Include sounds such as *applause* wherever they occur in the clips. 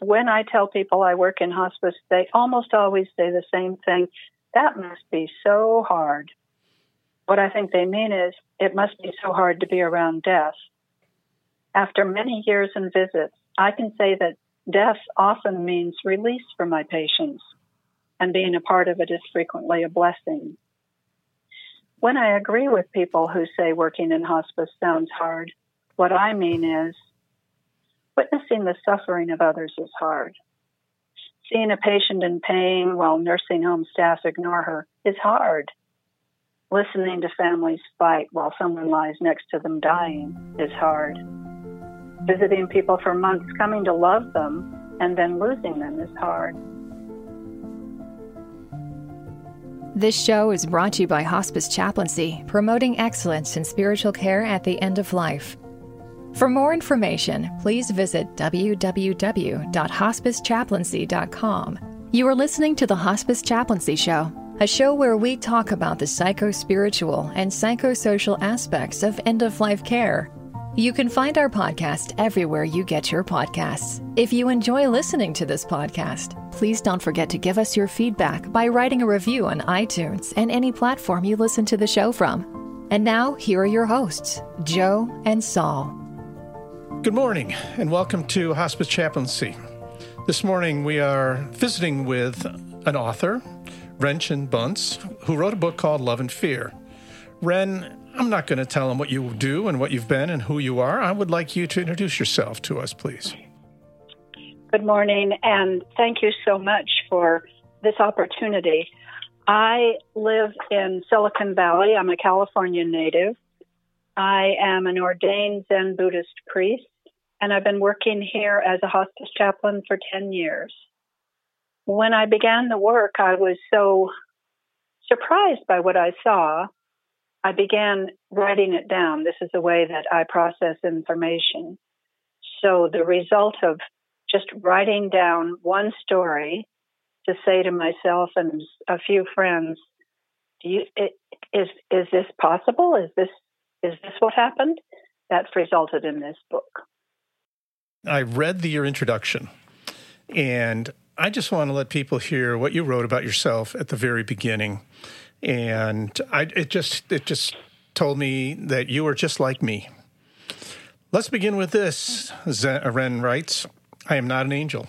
when I tell people I work in hospice, they almost always say the same thing. That must be so hard. What I think they mean is it must be so hard to be around death. After many years and visits, I can say that death often means release for my patients, and being a part of it is frequently a blessing. When I agree with people who say working in hospice sounds hard, what I mean is witnessing the suffering of others is hard. Seeing a patient in pain while nursing home staff ignore her is hard. Listening to families fight while someone lies next to them dying is hard. Visiting people for months, coming to love them, and then losing them is hard. This show is brought to you by Hospice Chaplaincy, promoting excellence in spiritual care at the end of life. For more information, please visit www.hospicechaplaincy.com. You are listening to the Hospice Chaplaincy Show, a show where we talk about the psycho spiritual and psychosocial aspects of end of life care. You can find our podcast everywhere you get your podcasts. If you enjoy listening to this podcast, please don't forget to give us your feedback by writing a review on iTunes and any platform you listen to the show from. And now, here are your hosts, Joe and Saul. Good morning, and welcome to Hospice Chaplaincy. This morning we are visiting with an author, Ren Bunce, who wrote a book called Love and Fear. Ren, I'm not going to tell him what you do and what you've been and who you are. I would like you to introduce yourself to us, please. Good morning, and thank you so much for this opportunity. I live in Silicon Valley. I'm a California native. I am an ordained Zen Buddhist priest, and I've been working here as a hospice chaplain for 10 years. When I began the work, I was so surprised by what I saw. I began writing it down. This is the way that I process information. So the result of just writing down one story to say to myself and a few friends, do you, is, is this possible? Is this is this what happened? That's resulted in this book. I read the, your introduction, and I just want to let people hear what you wrote about yourself at the very beginning. And I, it just it just told me that you were just like me. Let's begin with this. Zen, Ren writes, I am not an angel.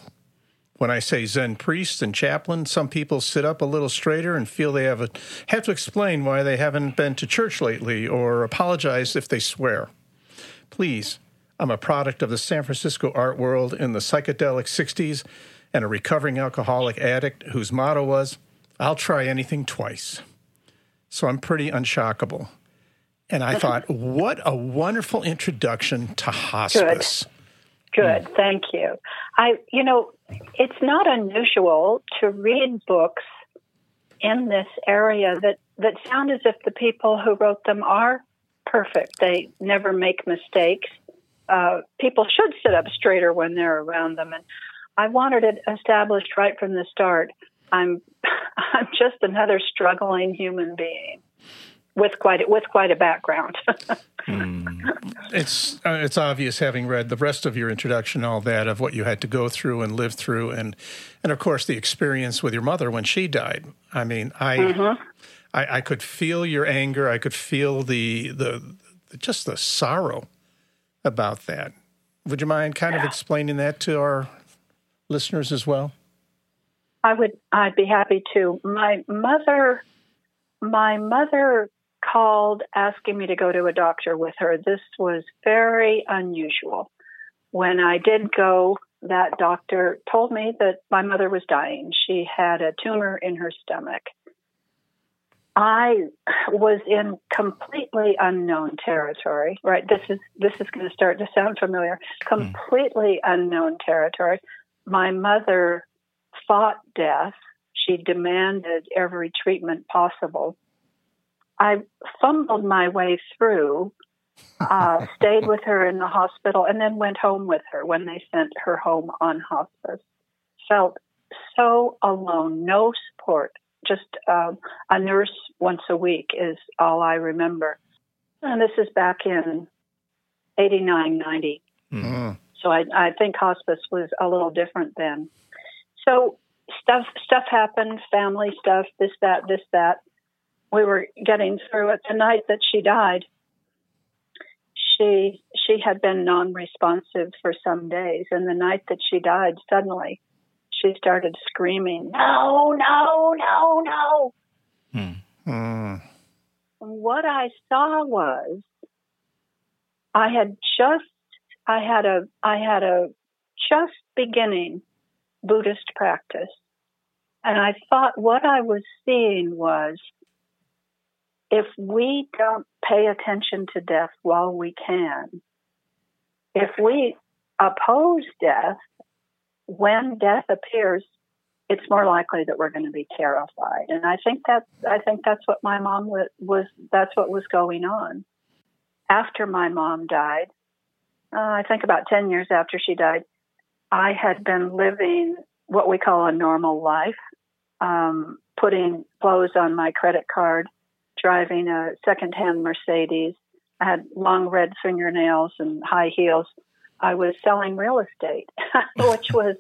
When I say Zen priest and chaplain, some people sit up a little straighter and feel they have, a, have to explain why they haven't been to church lately or apologize if they swear. Please, I'm a product of the San Francisco art world in the psychedelic 60s and a recovering alcoholic addict whose motto was, I'll try anything twice. So I'm pretty unshockable. And I *laughs* thought, what a wonderful introduction to hospice. Good. Good, mm. thank you. I, you know, it's not unusual to read books in this area that that sound as if the people who wrote them are perfect. They never make mistakes. Uh, people should sit up straighter when they're around them, and I wanted it established right from the start. I'm *laughs* I'm just another struggling human being with quite a, with quite a background. *laughs* mm. It's uh, it's obvious having read the rest of your introduction, all that of what you had to go through and live through, and and of course the experience with your mother when she died. I mean, I mm-hmm. I, I, could feel your anger. I could feel the the just the sorrow about that. Would you mind kind yeah. of explaining that to our listeners as well? I would. I'd be happy to. My mother my mother called asking me to go to a doctor with her. This was very unusual. When I did go, that doctor told me that my mother was dying. She had a tumor in her stomach. I was in completely unknown territory, right? This is this is going to start to sound familiar. Completely mm. unknown territory. My mother fought death. She demanded every treatment possible. I fumbled my way through, uh, *laughs* stayed with her in the hospital, and then went home with her when they sent her home on hospice. Felt so alone, no support. Just um, a nurse once a week is all I remember. And this is back in 89, 90. Mm-hmm. So I, I think hospice was a little different then. So stuff stuff happened, family stuff, this that this that. We were getting through it. The night that she died, she she had been non-responsive for some days, and the night that she died, suddenly she started screaming, "No, no, no, no!" Hmm. Mm. What I saw was, I had just, I had a, I had a just beginning Buddhist practice, and I thought what I was seeing was if we don't pay attention to death while we can, if we oppose death, when death appears, it's more likely that we're going to be terrified. And I think that I think that's what my mom was, was that's what was going on. After my mom died, uh, I think about 10 years after she died, I had been living what we call a normal life, um, putting clothes on my credit card, driving a secondhand Mercedes. I had long red fingernails and high heels. I was selling real estate, *laughs* which was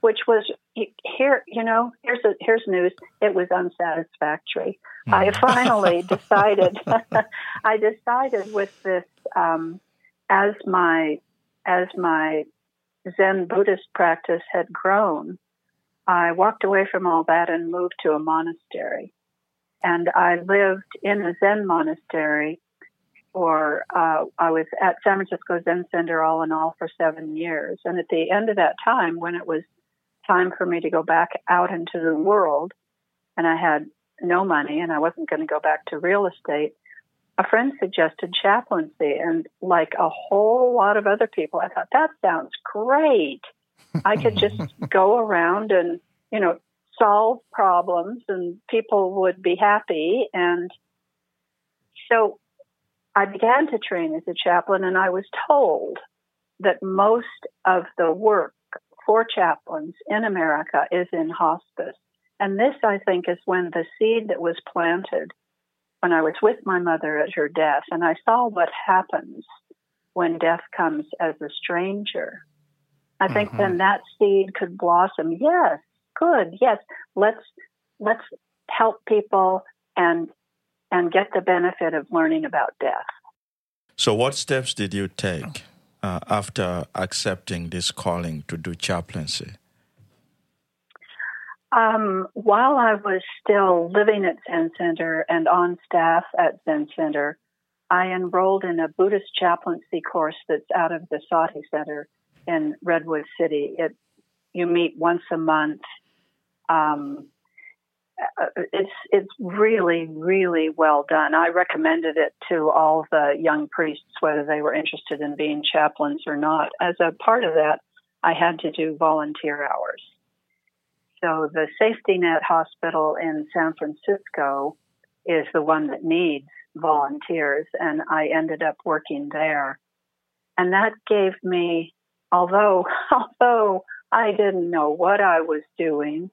which was here. You know, here's a, here's news. It was unsatisfactory. Mm. I finally *laughs* decided. *laughs* I decided with this um, as my as my Zen Buddhist practice had grown. I walked away from all that and moved to a monastery and I lived in a Zen monastery for, uh, I was at San Francisco Zen Center all in all for seven years. And at the end of that time, when it was time for me to go back out into the world, and I had no money and I wasn't going to go back to real estate, a friend suggested chaplaincy. And like a whole lot of other people, I thought, that sounds great. I could just *laughs* go around and, you know, solve problems and people would be happy. And so I began to train as a chaplain, and I was told that most of the work for chaplains in America is in hospice. And this, I think, is when the seed that was planted when I was with my mother at her death, and I saw what happens when death comes as a stranger. I think mm-hmm. then that seed could blossom. Yes, good. Yes, let's let's help people and and get the benefit of learning about death. So, what steps did you take uh, after accepting this calling to do chaplaincy? Um, while I was still living at Zen Center and on staff at Zen Center, I enrolled in a Buddhist chaplaincy course that's out of the Sati Center in Redwood City. It you meet once a month um, uh, it's it's really really well done. I recommended it to all the young priests, whether they were interested in being chaplains or not. As a part of that, I had to do volunteer hours. So the Safety Net Hospital in San Francisco is the one that needs volunteers, and I ended up working there. And that gave me, although *laughs* although I didn't know what I was doing,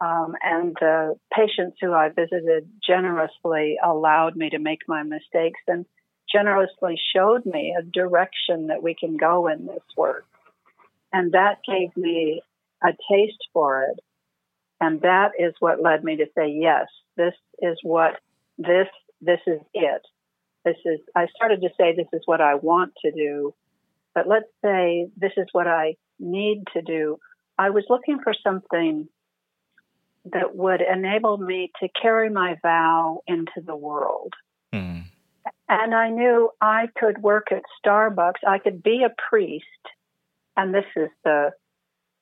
um, and the patients who I visited generously allowed me to make my mistakes and generously showed me a direction that we can go in this work. And that gave me a taste for it. And that is what led me to say, yes, this is what this, this is it. This is, I started to say, this is what I want to do. But let's say this is what I need to do. I was looking for something that would enable me to carry my vow into the world. Mm. And I knew I could work at Starbucks. I could be a priest. And this is the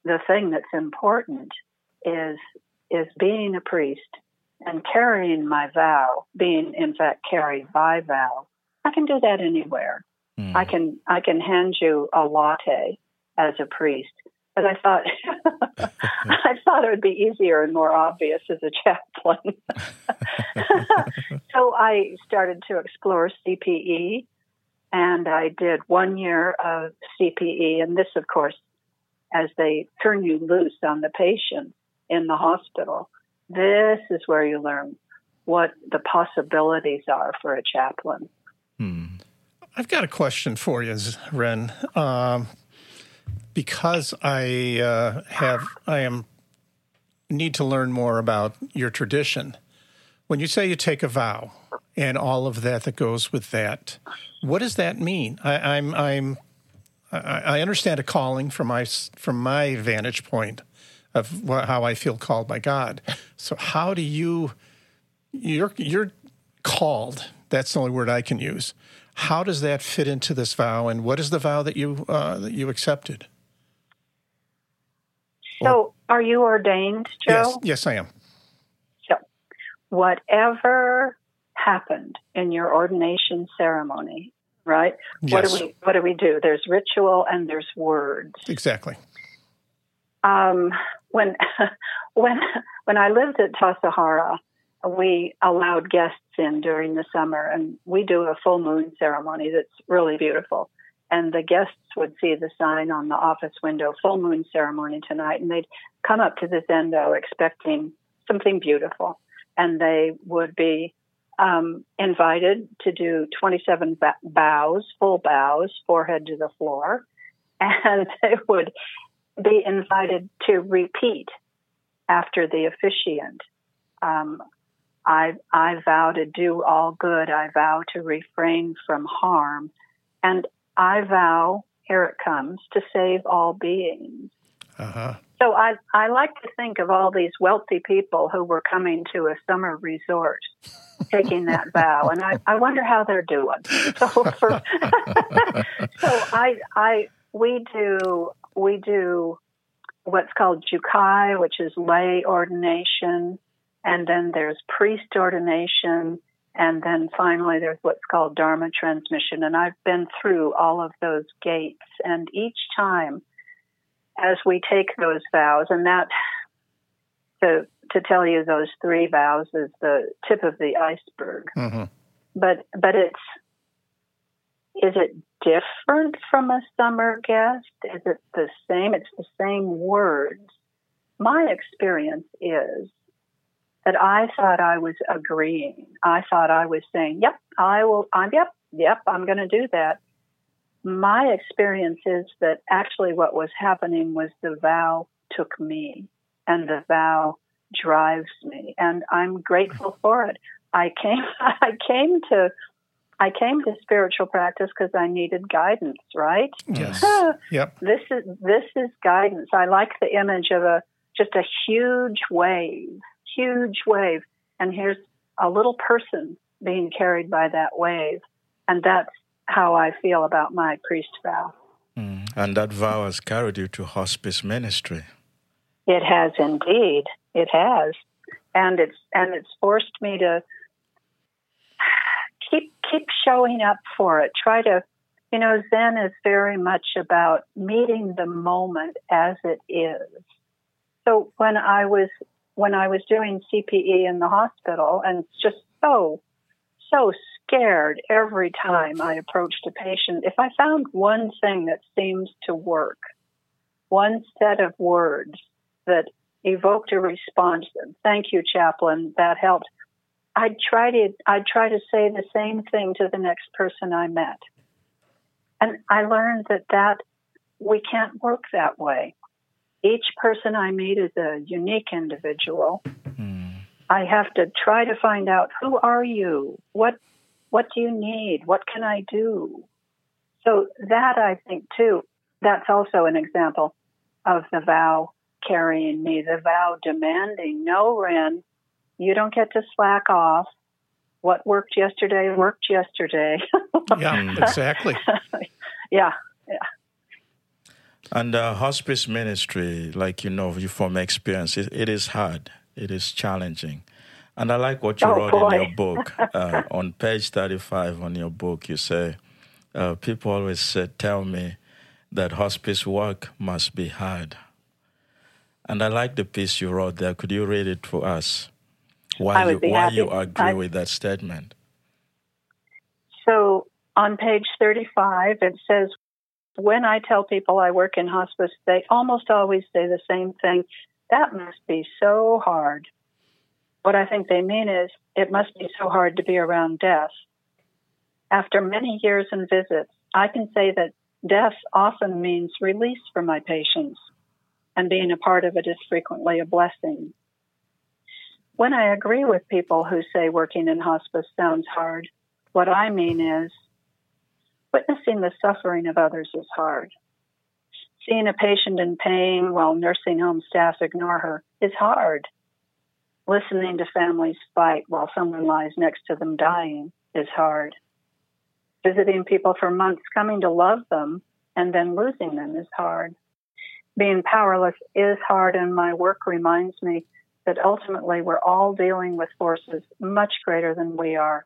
the thing that's important is is being a priest and carrying my vow, being in fact carried by vow. I can do that anywhere. Mm. I can I can hand you a latte as a priest but I thought *laughs* I thought it would be easier and more obvious as a chaplain. *laughs* so I started to explore CPE, and I did one year of CPE, and this, of course, as they turn you loose on the patient in the hospital, this is where you learn what the possibilities are for a chaplain. Hmm. I've got a question for you, Ren. Um, because I uh, have I am need to learn more about your tradition. When you say you take a vow and all of that that goes with that, what does that mean? I, I'm I'm I understand a calling from my from my vantage point of how I feel called by God. So how do you you're you're called? That's the only word I can use. How does that fit into this vow, and what is the vow that you uh, that you accepted? So, are you ordained, Joe? Yes, yes, I am. So, whatever happened in your ordination ceremony, right? Yes. What do we What do we do? There's ritual and there's words. Exactly. Um, when *laughs* when when I lived at Tassajara, we allowed guests in during the summer, and we do a full moon ceremony that's really beautiful. And the guests would see the sign on the office window, full moon ceremony tonight, and they'd come up to this zendo expecting something beautiful. And they would be um, invited to do 27 bows, full bows, forehead to the floor. *laughs* And they would be invited to repeat after the officiant. Um, I, I vow to do all good. I vow to refrain from harm. And I vow, here it comes, to save all beings. Uh-huh. So I, I like to think of all these wealthy people who were coming to a summer resort taking that *laughs* vow. And I, I wonder how they're doing. So, for, *laughs* *laughs* so I, I, we do, we do what's called jukai, which is lay ordination and then there's priest ordination, and then finally there's what's called Dharma transmission. And I've been through all of those gates, and each time as we take those vows, and that to to tell you those three vows is the tip of the iceberg. Mm-hmm. But but it's is it different from a summer guest? Is it the same? It's the same words. My experience is that I thought I was agreeing. I thought I was saying, "Yep, I will. I'm yep, yep, I'm going to do that." My experience is that actually what was happening was the vow took me, and the vow drives me, and I'm grateful for it. I came, *laughs* I came to, I came to spiritual practice because I needed guidance. Right? Yes. *laughs* yep. This is this is guidance. I like the image of a just a huge wave huge wave, and here's a little person being carried by that wave. And that's how I feel about my priest vow. Mm. And that vow has carried you to hospice ministry. It has indeed. It has. And it's and it's forced me to *sighs* keep keep showing up for it. Try to you know, Zen is very much about meeting the moment as it is. So when I was when I was doing CPE in the hospital and just so, so scared every time I approached a patient. If I found one thing that seemed to work, one set of words that evoked a response, thank you, chaplain, that helped. I'd try to I'd try to say the same thing to the next person I met. And I learned that that we can't work that way each person I meet is a unique individual. Mm. I have to try to find out who are you? What what do you need? What can I do? So that I think too, that's also an example of the vow carrying me, the vow demanding, no, Ren, you don't get to slack off. What worked yesterday worked yesterday. yeah, *laughs* exactly. yeah, yeah. And uh, hospice ministry, like you know, you from experience, it, it is hard. It is challenging. And I like what you oh, wrote boy. in your book. *laughs* Uh, on page 35 on your book, you say, uh, people always say, tell me that hospice work must be hard. And I like the piece you wrote there. Could you read it for us? Why, you, why you agree I, with that statement? So on page 35, it says, when I tell people I work in hospice, they almost always say the same thing. That must be so hard. What I think they mean is it must be so hard to be around death. After many years and visits, I can say that death often means release for my patients, and being a part of it is frequently a blessing. When I agree with people who say working in hospice sounds hard, what I mean is witnessing the suffering of others is hard. Seeing a patient in pain while nursing home staff ignore her is hard. Listening to families fight while someone lies next to them dying is hard. Visiting people for months, coming to love them, and then losing them is hard. Being powerless is hard, and my work reminds me that ultimately we're all dealing with forces much greater than we are.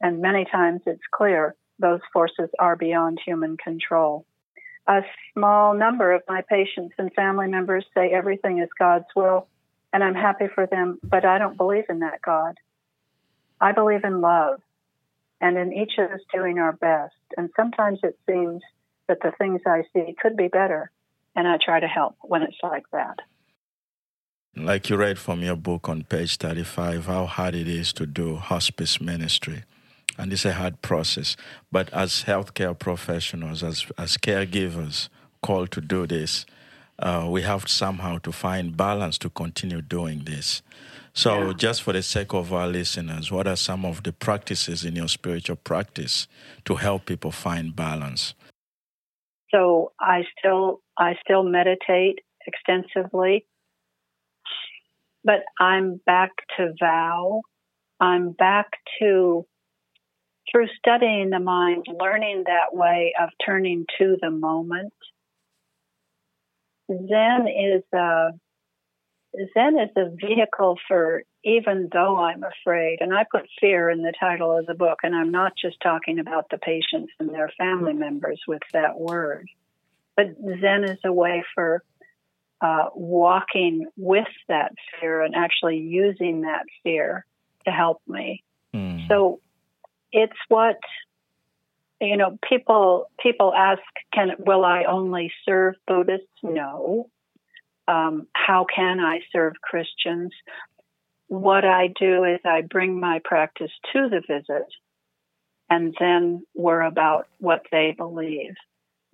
And many times it's clear those forces are beyond human control. A small number of my patients and family members say everything is God's will, and I'm happy for them, but I don't believe in that God. I believe in love and in each of us doing our best. And sometimes it seems that the things I see could be better, and I try to help when it's like that. Like you read from your book on page 35, how hard it is to do hospice ministry. And it's a hard process. But as healthcare professionals, as, as caregivers called to do this, uh, we have somehow to find balance to continue doing this. So, yeah. just for the sake of our listeners, what are some of the practices in your spiritual practice to help people find balance? So, I still I still meditate extensively but I'm back to vow. I'm back to, through studying the mind, learning that way of turning to the moment. Zen is a, Zen is a vehicle for even though I'm afraid, and I put fear in the title of the book, and I'm not just talking about the patients and their family members with that word, but Zen is a way for uh, walking with that fear and actually using that fear to help me. Mm. So it's what you know. People people ask, "Can will I only serve Buddhists?" No. Um, how can I serve Christians? What I do is I bring my practice to the visit, and then we're about what they believe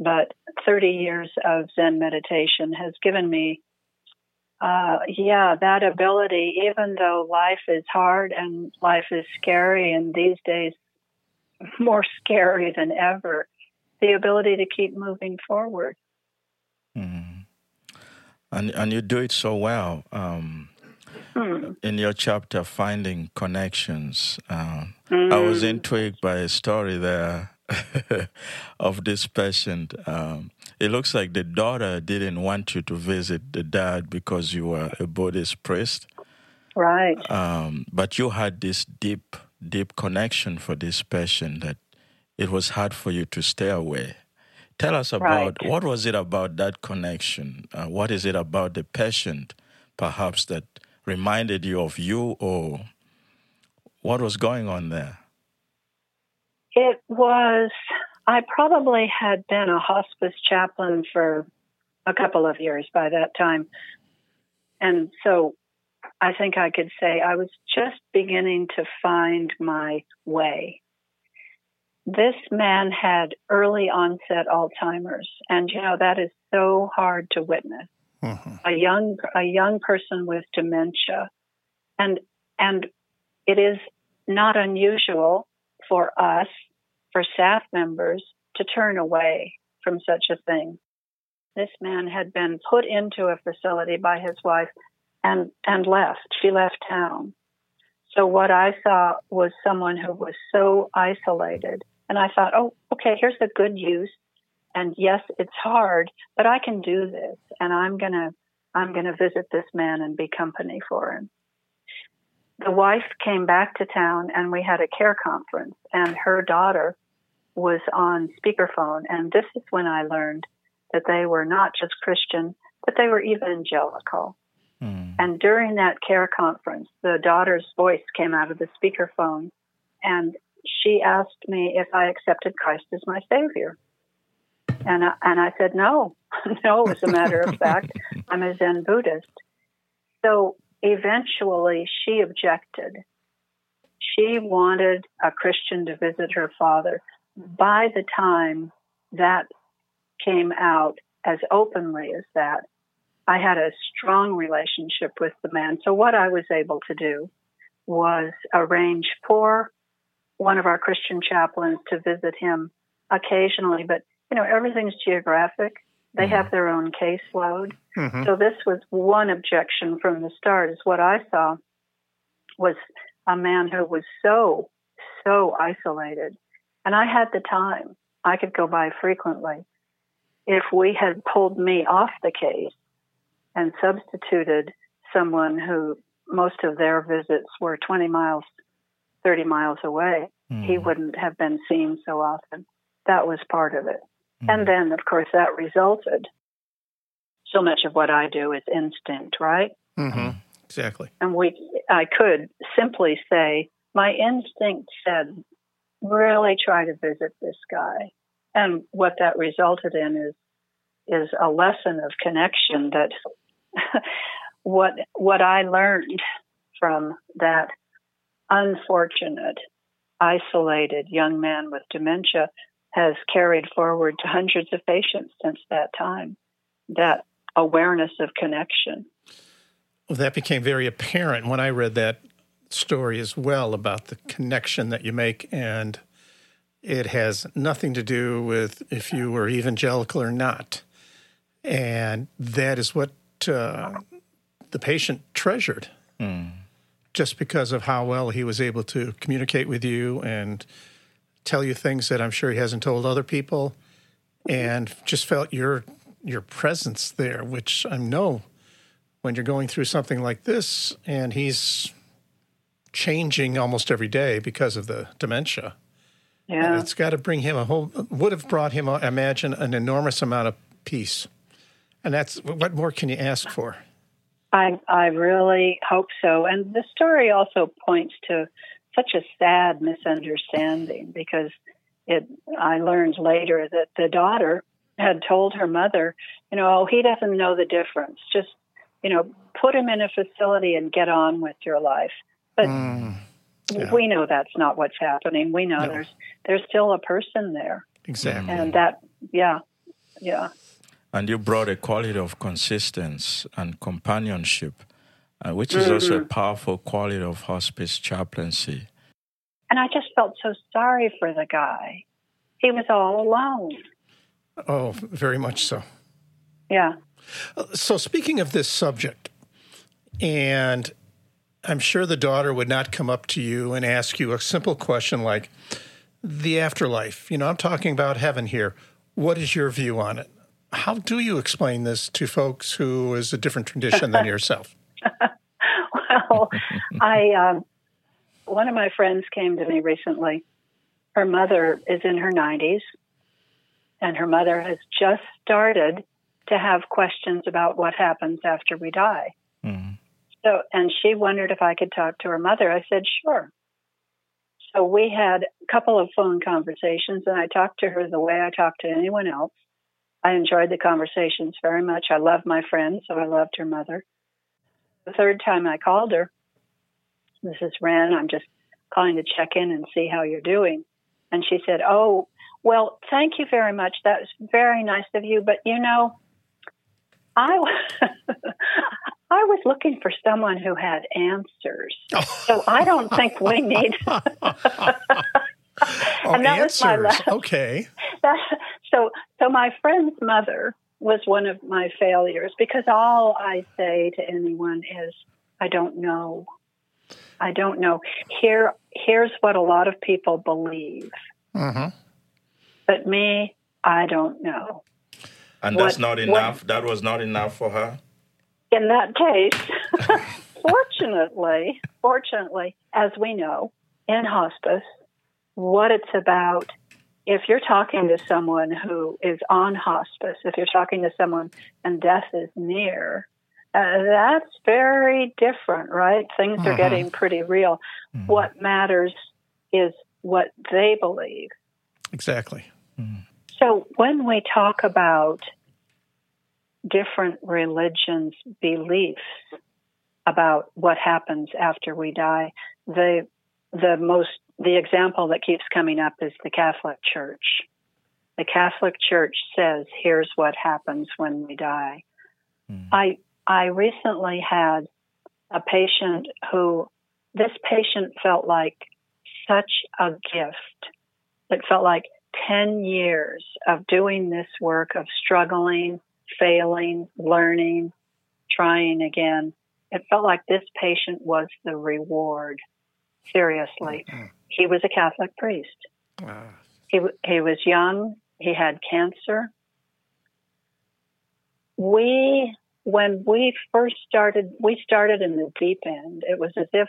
but 30 years of Zen meditation has given me, uh, yeah, that ability, even though life is hard and life is scary, and these days *laughs* more scary than ever, the ability to keep moving forward. Mm. And, and you do it so well. Um, mm. In your chapter, Finding Connections, uh, mm. I was intrigued by a story there *laughs* of this patient. Um, it looks like the daughter didn't want you to visit the dad because you were a Buddhist priest. Right. Um, but you had this deep, deep connection for this patient that it was hard for you to stay away. Tell us about right. what was it about that connection? Uh, what is it about the patient, perhaps, that reminded you of you, or what was going on there? It was, I probably had been a hospice chaplain for a couple of years by that time. And so I think I could say I was just beginning to find my way. This man had early onset Alzheimer's, and you know that is so hard to witness. Mm-hmm. A young a young person with dementia, and and it is not unusual for us, for staff members, to turn away from such a thing. This man had been put into a facility by his wife and, and left. She left town. So what I saw was someone who was so isolated. And I thought, oh, okay, here's a good use. And yes, it's hard, but I can do this. And I'm going to, I'm going to visit this man and be company for him the wife came back to town and we had a care conference and her daughter was on speakerphone and this is when I learned that they were not just Christian, but they were evangelical. And during that care conference, the daughter's voice came out of the speakerphone and she asked me if I accepted Christ as my savior. And I, and I said no, *laughs* no. As a matter of fact, *laughs* I'm a Zen Buddhist. So eventually she objected. She wanted a Christian to visit her father. By the time that came out as openly as that. I had a strong relationship with the man. So what I was able to do was arrange for one of our Christian chaplains to visit him occasionally, but you know, everything's geographic. They mm-hmm. have their own caseload. Mm-hmm. So this was one objection from the start is what I saw was a man who was so, so isolated. And I had the time. I could go by frequently. If we had pulled me off the case and substituted someone who most of their visits were 20 miles, 30 miles away, mm. he wouldn't have been seen so often. That was part of it. Mm. And then, of course, that resulted. So much of what I do is instinct, right? Mm-hmm. Exactly. And we, I could simply say, my instinct said, really try to visit this guy. And what that resulted in is, is a lesson of connection that *laughs* what, what I learned from that unfortunate, isolated young man with dementia has carried forward to hundreds of patients since that time. That awareness of connection. Well, that became very apparent when I read that story as well about the connection that you make. And it has nothing to do with if you were evangelical or not. And that is what uh, the patient treasured. Mm. Just because of how well he was able to communicate with you and tell you things that I'm sure he hasn't told other people, and just felt your your presence there, which I know when you're going through something like this, and he's changing almost every day because of the dementia. Yeah, it's got to bring him a whole. Would have brought him, I imagine, an enormous amount of peace, and that's what more can you ask for? I I really hope so, and the story also points to such a sad misunderstanding because it I learned later that the daughter had told her mother, you know, oh, he doesn't know the difference. Just, you know, put him in a facility and get on with your life. But mm, yeah. we know that's not what's happening. We know no. there's there's still a person there. Exactly. And that yeah. Yeah. And you brought a quality of consistency and companionship uh, which is mm-hmm. also a mm-hmm. powerful quality of hospice chaplaincy. And I just felt so sorry for the guy. He was all alone. Oh, very much so. Yeah. Uh, so, speaking of this subject, and I'm sure the daughter would not come up to you and ask you a simple question like, the afterlife. You know, I'm talking about heaven here. What is your view on it? How do you explain this to folks who is a different tradition than *laughs* yourself? well, I um, one of my friends came to me recently. Her mother is in her 90s, and her mother has just started to have questions about what happens after we die. Mm-hmm. So, and she wondered if I could talk to her mother. I said, sure. So we had a couple of phone conversations, and I talked to her the way I talk to anyone else. I enjoyed the conversations very much. I love my friend, so I loved her mother. The third time I called her, this is Ren, I'm just calling to check in and see how you're doing. And she said, Oh, well, thank you very much. That was very nice of you. But you know, I, *laughs* I was looking for someone who had answers. *laughs* So I don't think we need. *laughs* oh, and that answers. was my last. Okay. *laughs* That, so, so my friend's mother was one of my failures because all I say to anyone is, I don't know. I don't know. Here, here's what a lot of people believe. Mm-hmm. But me, I don't know. And that's what, not enough. What, that was not enough for her. In that case, *laughs* *laughs* fortunately, fortunately, as we know, in hospice, what it's about if you're talking to someone who is on hospice, if you're talking to someone and death is near, uh, that's very different, right? Things mm-hmm. are getting pretty real. Mm-hmm. What matters is what they believe. Exactly. Mm-hmm. So when we talk about different religions' beliefs about what happens after we die, the the most the example that keeps coming up is the Catholic Church. the Catholic Church says here's what happens when we die. Mm. I I recently had a patient who this patient felt like such a gift. It felt like 10 years of doing this work of struggling, failing, learning, trying again. It felt like this patient was the reward. Seriously. *clears throat* He was a Catholic priest. Wow. He, he was young. He had cancer. We, when we first started, we started in the deep end. It was as if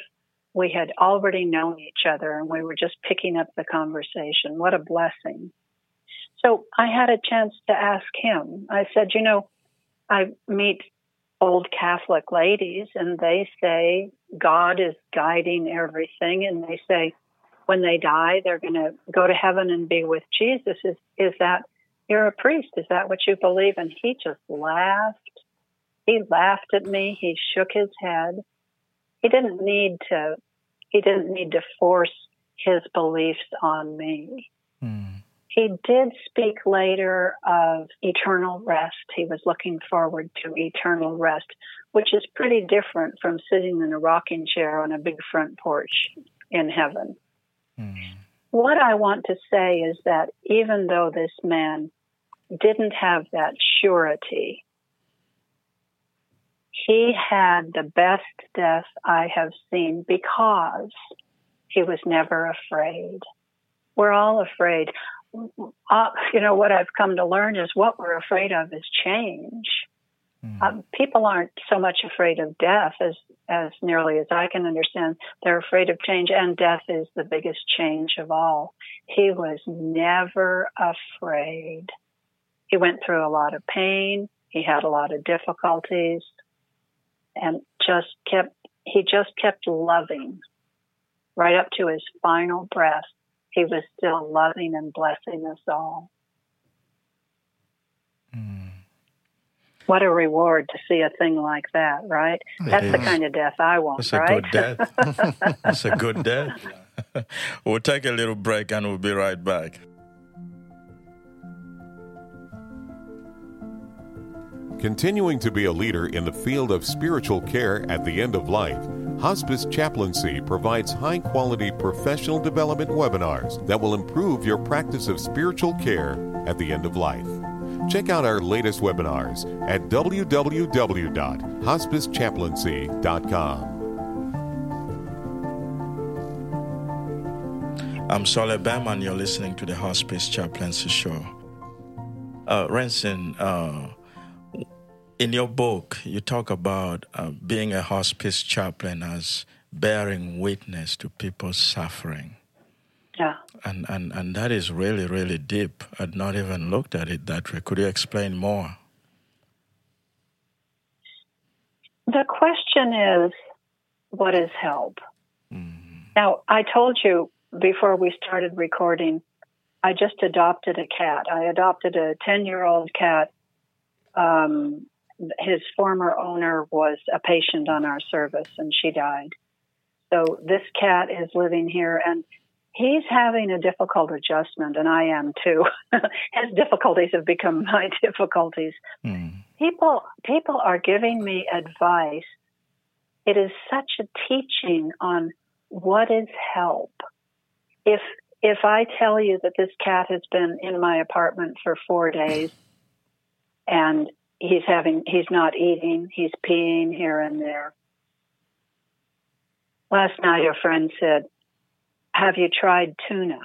we had already known each other and we were just picking up the conversation. What a blessing. So I had a chance to ask him. I said, you know, I meet old Catholic ladies and they say God is guiding everything and they say when they die they're going to go to heaven and be with Jesus. Is is that you're a priest? Is that what you believe? And he just laughed. He laughed at me. He shook his head he didn't need to he didn't need to force his beliefs on me. Mm. He did speak later of eternal rest. He was looking forward to eternal rest, which is pretty different from sitting in a rocking chair on a big front porch in heaven. Mm. What I want to say is that even though this man didn't have that surety he had the best death I have seen because he was never afraid. We're all afraid. Uh, you know, what I've come to learn is what we're afraid of is change. Mm. Um, people aren't so much afraid of death as, as nearly as I can understand. They're afraid of change, and death is the biggest change of all. He was never afraid. He went through a lot of pain. He had a lot of difficulties and just kept, he just kept loving right up to his final breath. He was still loving and blessing us all. What a reward to see a thing like that, right? It That's is. the kind of death I want, That's right? a good death. *laughs* That's a good death. *laughs* we'll take a little break and we'll be right back. Continuing to be a leader in the field of spiritual care at the end of life, Hospice Chaplaincy provides high quality professional development webinars that will improve your practice of spiritual care at the end of life. Check out our latest webinars at www.hospicechaplaincy.com. I'm Sol Bam, and you're listening to the Hospice Chaplaincy Show. Uh, Renshin, uh, in your book, you talk about uh, being a hospice chaplain as bearing witness to people's suffering. Yeah. And, and, and that is really, really deep. I'd not even looked at it that way. Could you explain more? The question is what is help? Mm-hmm. Now, I told you before we started recording, I just adopted a cat. I adopted a 10 year old cat um, his former owner was a patient on our service and she died. So this cat is living here and he's having a difficult adjustment and I am too. *laughs* his difficulties have become *laughs* my difficulties. Mm. People people are giving me advice. It is such a teaching on what is help. If if I tell you that this cat has been in my apartment for 4 days *laughs* and he's having he's not eating he's peeing here and there last night a friend said have you tried tuna?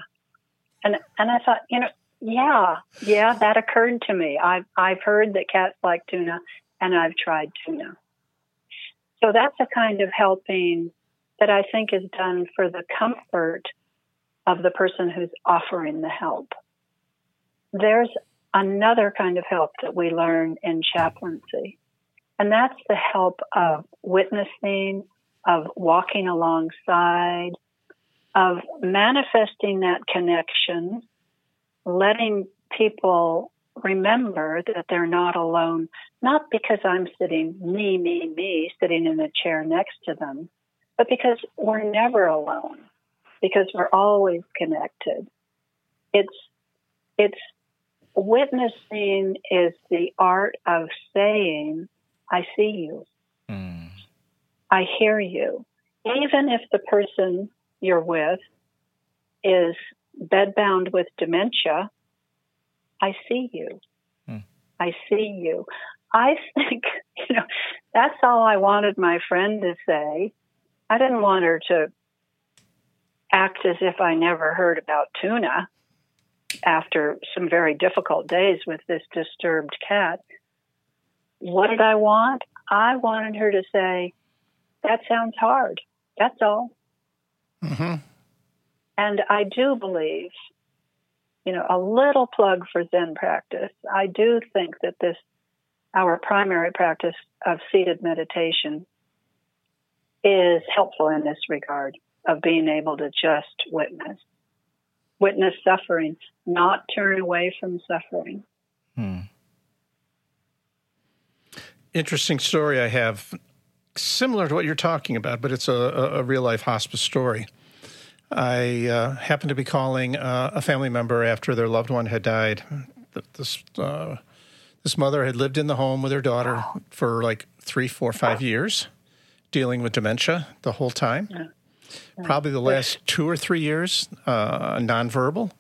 And and i thought you know yeah yeah that occurred to me. I've i've heard that cats like tuna and i've tried tuna. So that's a kind of helping that i think is done for the comfort of the person who's offering the help. There's another kind of help that we learn in chaplaincy. And that's the help of witnessing, of walking alongside, of manifesting that connection, letting people remember that they're not alone, not because I'm sitting me, me, me, sitting in a chair next to them, but because we're never alone, because we're always connected. It's, it's witnessing is the art of saying, I see you. Mm. I hear you. Even if the person you're with is bedbound with dementia, I see you. Hmm. I see you. I think, *laughs* you know, that's all I wanted my friend to say. I didn't want her to act as if I never heard about tuna after some very difficult days with this disturbed cat. What did I want? I wanted her to say, That sounds hard. That's all. Mm-hmm. And I do believe, you know, a little plug for Zen practice. I do think that this, our primary practice of seated meditation, is helpful in this regard of being able to just witness. Witness suffering, not turn away from suffering. Hmm. Interesting story I have, similar to what you're talking about, but it's a, a, real life hospice story. I uh, happened to be calling uh, a family member after their loved one had died. This uh, this mother had lived in the home with her daughter for like three, four, five years, dealing with dementia the whole time. Yeah. Probably the last two or three years, uh, nonverbal,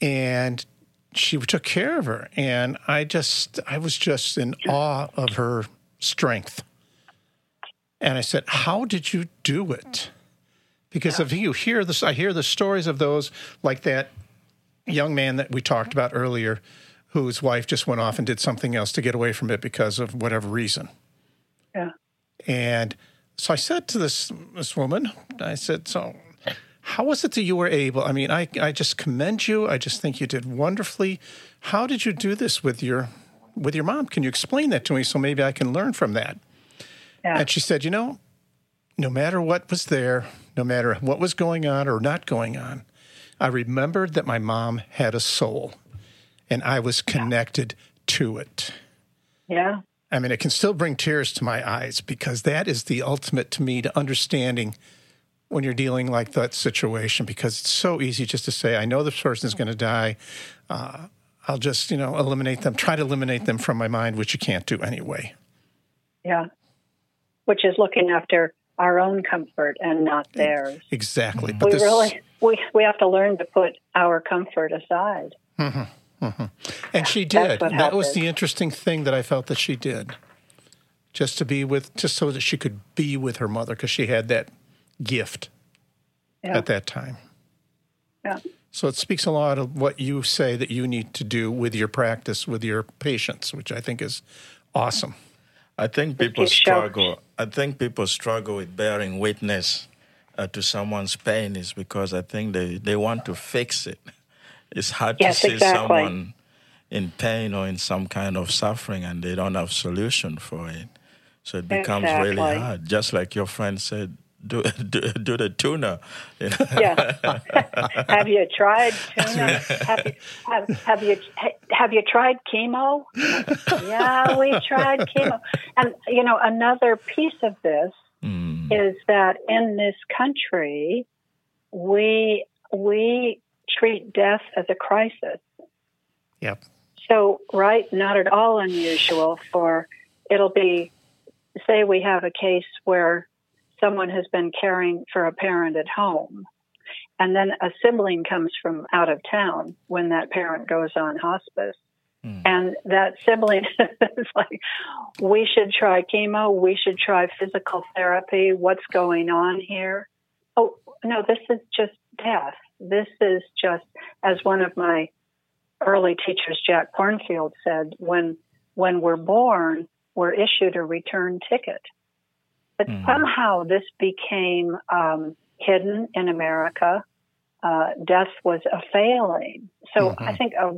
and she took care of her. And I just, I was just in awe of her strength. And I said, "How did you do it?" Because if you hear this, I hear the stories of those like that young man that we talked about earlier, whose wife just went off and did something else to get away from it because of whatever reason. Yeah. And so I said to this this woman, I said, "So, how was it that you were able? I mean, I I just commend you. I just think you did wonderfully. How did you do this with your with your mom? Can you explain that to me so maybe I can learn from that?" Yeah. And she said, "You know, no matter what was there, no matter what was going on or not going on, I remembered that my mom had a soul, and I was connected to it." Yeah. I mean, it can still bring tears to my eyes because that is the ultimate to me to understanding when you're dealing like that situation because it's so easy just to say, I know this person is going to die. Uh, I'll just, you know, eliminate them, try to eliminate them from my mind, which you can't do anyway. Yeah. Which is looking after our own comfort and not theirs. Exactly. But we this, really we we have to learn to put our comfort aside. Mm-hmm, mm-hmm. and she did. what That was the interesting thing that I felt that she did. Just to be with, just so that she could be with her mother because she had that gift Yeah. at that time. Yeah. So it speaks a lot of what you say that you need to do with your practice with your patients, which I think is awesome. I think people keep show- struggle. I think people struggle with bearing witness uh, to someone's pain is because I think they, they want to fix it. It's hard Yes, to see exactly. someone in pain or in some kind of suffering and they don't have solution for it. So it becomes really hard. Just like your friend said, do do, do the tuna. You know? Yeah. *laughs* have you tried tuna? Have you, have, have you have you tried chemo? yeah, we tried chemo. And you know, another piece of this Mm. is that in this country, we we treat death as a crisis. Yep. So, right, not at all unusual for it'll be, say, we have a case where someone has been caring for a parent at home, and then a sibling comes from out of town when that parent goes on hospice. Hmm. And that sibling *laughs* is like, we should try chemo, we should try physical therapy. What's going on here? Oh, no, this is just death. This is just, as one of my early teachers, Jack Kornfield, said, when when we're born, we're issued a return ticket. But somehow this became um, hidden in America. Uh, death was a failing. So I think a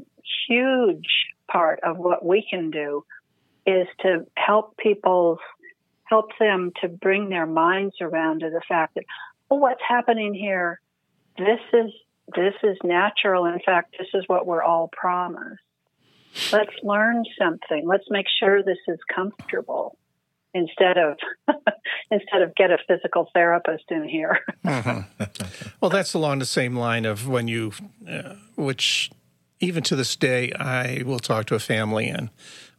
huge part of what we can do is to help people, help them to bring their minds around to the fact that, oh, what's happening here? This is this is natural. In fact, this is what we're all promised. Let's learn something. Let's make sure this is comfortable instead of *laughs* instead of get a physical therapist in here. *laughs* Well, that's along the same line of when you, uh, which even to this day, I will talk to a family and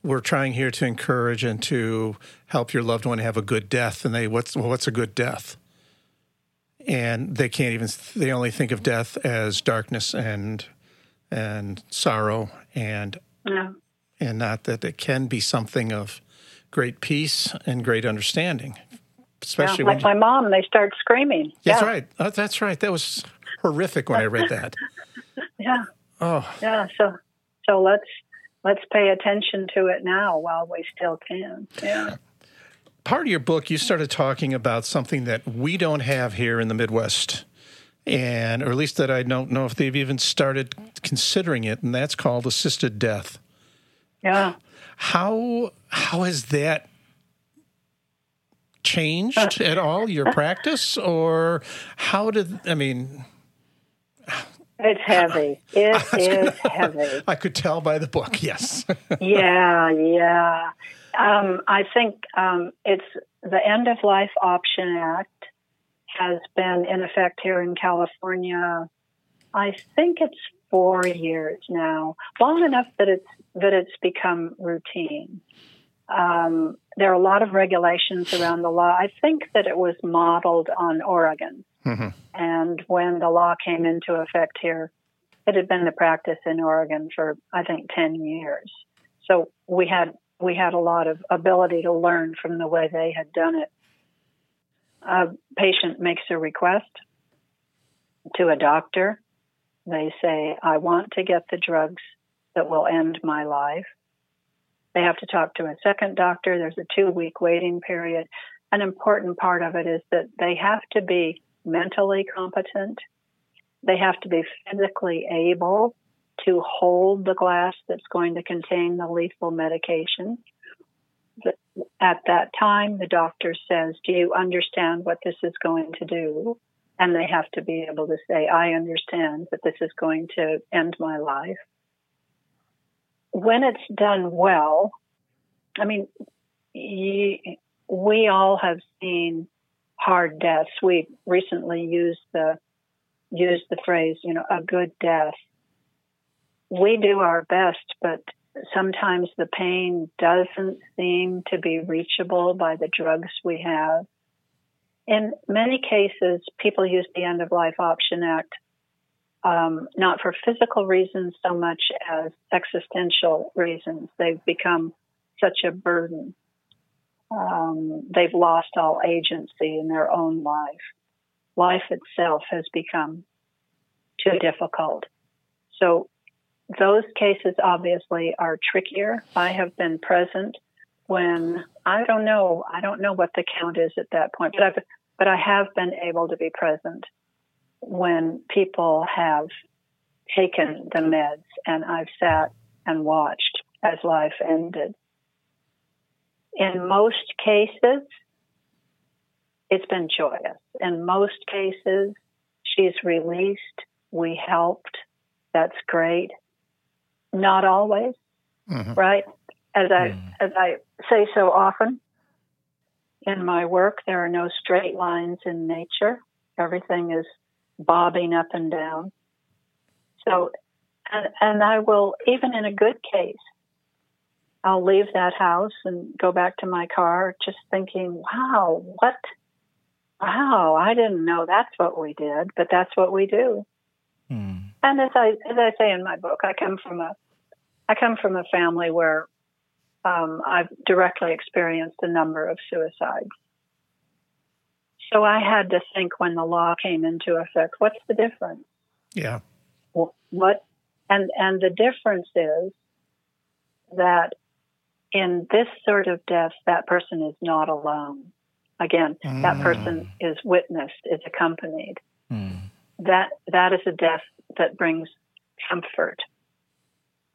we're trying here to encourage and to help your loved one have a good death. And they, what's, well, what's a good death? And they can't even, they only think of death as darkness and, and sorrow and, Yeah. and not that it can be something of great peace and great understanding. Especially yeah. when Like my mom, they start screaming. That's yeah. right. Oh, that's right. That was horrific when I read that. *laughs* Yeah. Oh, Yeah. So, so let's, let's pay attention to it now while we still can. Yeah. part of your book, you started talking about something that we don't have here in the Midwest, and or at least that I don't know if they've even started considering it, and that's called assisted death. Yeah. How how has that changed *laughs* at all your practice, or how did I mean? It's heavy. *laughs* It is heavy. *laughs* I could tell by the book. Yes. yeah, yeah. Um, I think um, it's the End of Life Option Act has been in effect here in California. I think it's four years now, long enough that it's that it's become routine. Um, there are a lot of regulations around the law. I think that it was modeled on Oregon. Mhm. And when the law came into effect here, it had been the practice in Oregon for I think ten years. So we had we had a lot of ability to learn from the way they had done it. A patient makes a request to a doctor. They say, "I want to get the drugs that will end my life." They have to talk to a second doctor. There's a two week waiting period. An important part of it is that they have to be mentally competent. They have to be physically able to hold the glass that's going to contain the lethal medication. At that time, the doctor says, Do you understand what this is going to do? And they have to be able to say, I understand that this is going to end my life. When it's done well, I mean, we all have seen hard deaths. We recently used the used the phrase, you know, a good death. We do our best, but sometimes the pain doesn't seem to be reachable by the drugs we have. In many cases, people use the End of Life Option Act um, not for physical reasons so much as existential reasons. They've become such a burden. Um, they've lost all agency in their own life. Life itself has become too difficult. So those cases obviously are trickier. I have been present when I don't know, I don't know what the count is at that point, but I've, but I have been able to be present when people have taken the meds and I've sat and watched as life ended. In most cases, it's been joyous. In most cases, she's released. We helped. That's great. Not always, Mhm. right? As I Mm. as I say so often in my work, there are no straight lines in nature. Everything is bobbing up and down. So, and, and I will even in a good case, I'll leave that house and go back to my car just thinking, wow, what? Wow, I didn't know that's what we did, but that's what we do. Mm. And as I as I say in my book, I come from a I come from a family where um, I've directly experienced a number of suicides. So I had to think when the law came into effect, what's the difference? Yeah. What and and the difference is that in this sort of death, that person is not alone. Again, that Mm. person is witnessed, is accompanied Mm. that that is a death that brings comfort.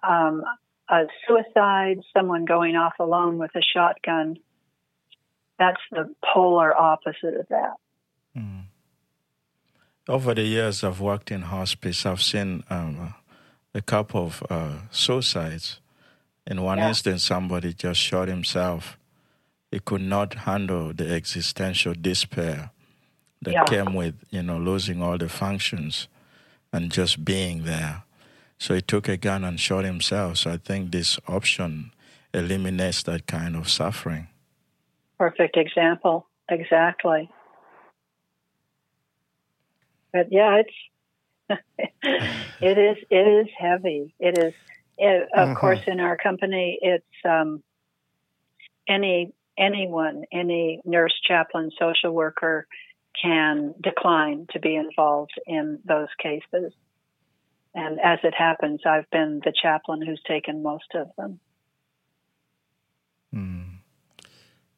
Um, a suicide, someone going off alone with a shotgun, that's the polar opposite of that. Mm. Over the years I've worked in hospice, I've seen um, a couple of uh, suicides. In one Yeah. instance, somebody just shot himself. He could not handle the existential despair that Yeah. came with, you know, losing all the functions and just being there. So he took a gun and shot himself. So I think this option eliminates that kind of suffering. Perfect example. Exactly. But yeah, it's *laughs* it is it is heavy. It is it, of mm-hmm. course in our company it's um, any anyone, any nurse, chaplain, social worker can decline to be involved in those cases. And as it happens, I've been the chaplain who's taken most of them. Mm.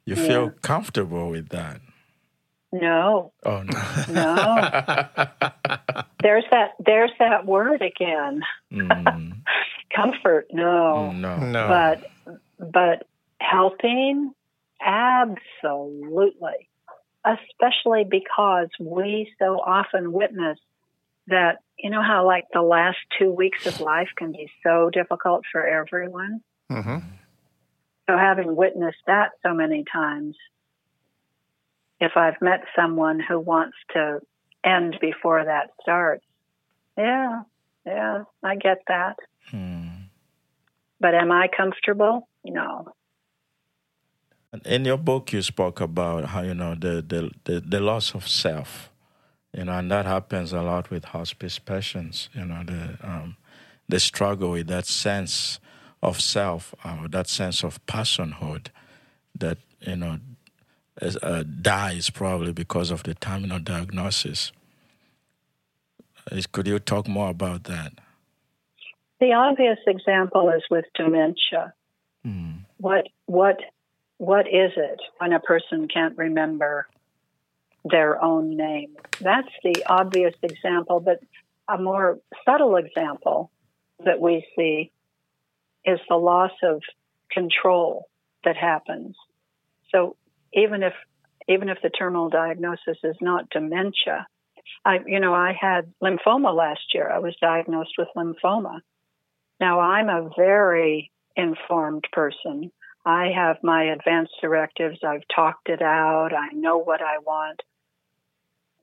You yeah. feel comfortable with that? No. Oh no. no. there's that there's that word again. Mm. *laughs* Comfort, no. No. No. But but helping absolutely. Especially because we so often witness that you know how like the last two weeks of life can be so difficult for everyone. Mm-hmm. So having witnessed that so many times, if I've met someone who wants to end before that starts, yeah, yeah, I get that. Hmm. But am I comfortable? No. In your book, you spoke about how you know the the, the, the loss of self you know, and that happens a lot with hospice patients. You know, the um, the struggle with that sense of self, uh, that sense of personhood, that you know is, uh, dies probably because of the terminal diagnosis. Is, could you talk more about that? The obvious example is with dementia. Mm. What what what is it when a person can't remember their own name. That's the obvious example, but a more subtle example that we see is the loss of control that happens. So even if even if the terminal diagnosis is not dementia, I you know I had lymphoma last year. I was diagnosed with lymphoma. Now I'm a very informed person. I have my advanced directives. I've talked it out. I know what I want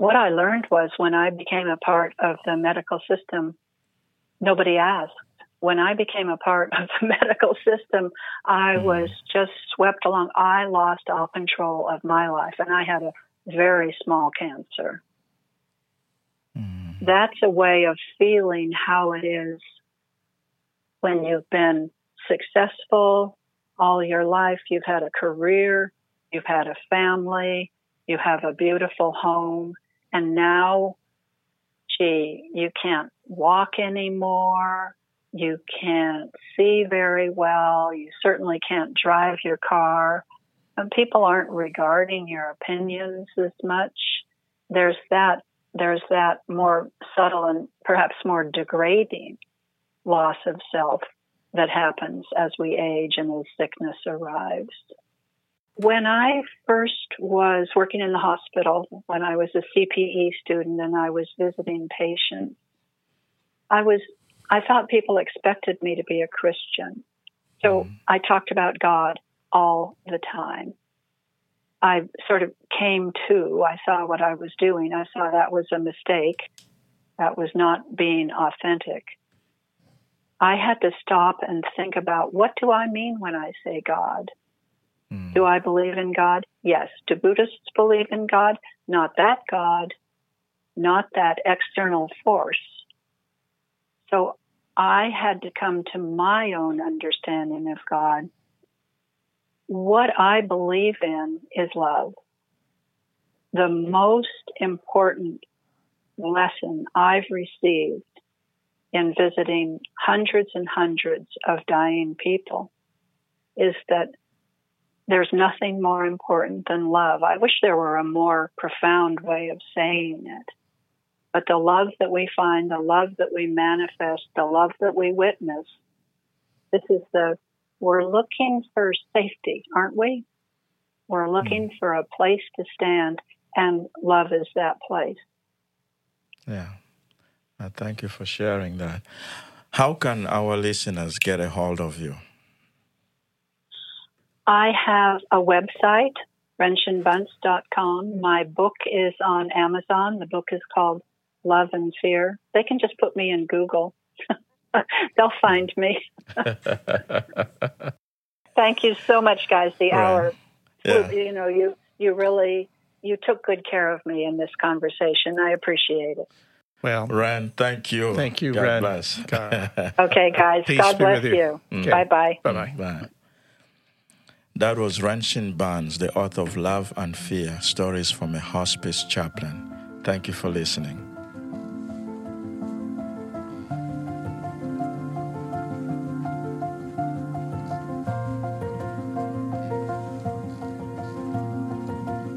what I learned was when I became a part of the medical system, nobody asked. When I became a part of the *laughs* medical system, I mm. was just swept along. I lost all control of my life, and I had a very small cancer. Mm. That's a way of feeling how it is when you've been successful all your life, you've had a career, you've had a family, you have a beautiful home, and now, gee, you can't walk anymore. You can't see very well. You certainly can't drive your car. And people aren't regarding your opinions as much. There's that, there's that more subtle and perhaps more degrading loss of self that happens as we age and as sickness arrives. When I first was working in the hospital, when I was a CPE student and I was visiting patients, I was I thought people expected me to be a Christian. So mm. I talked about God all the time. I sort of came to, I saw what I was doing. I saw that was a mistake. That was not being authentic. I had to stop and think about what do I mean when I say God? Mm. Do I believe in God? Yes. Do Buddhists believe in God? Not that God, not that external force. So I had to come to my own understanding of God. What I believe in is love. The most important lesson I've received in visiting hundreds and hundreds of dying people is that there's nothing more important than love. I wish there were a more profound way of saying it. But the love that we find, the love that we manifest, the love that we witness, this is the, we're looking for safety, aren't we? We're looking mm. for a place to stand, and love is that place. Yeah. Uh, thank you for sharing that. How can our listeners get a hold of you? I have a website, renshinbunce.com. My book is on Amazon. The book is called Love and Fear. They can just put me in Google. *laughs* They'll find me. *laughs* Thank you so much, guys. The Right. hour, Yeah. you know, you you really you took good care of me in this conversation. I appreciate it. Well, Ren, thank you. Thank you, God Ren. Bless. God. *laughs* Okay, guys. Peace God bless you. you. Mm. Okay. Bye bye. bye bye. That was Renshin Bunce, the author of Love and Fear Stories from a Hospice Chaplain. Thank you for listening.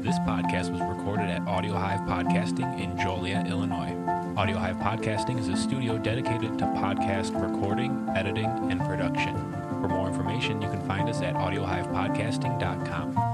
This podcast was recorded at Audio Hive Podcasting in Joliet, Illinois. Audio Hive Podcasting is a studio dedicated to podcast recording, editing, and information, you can find us at audiohivepodcasting.com.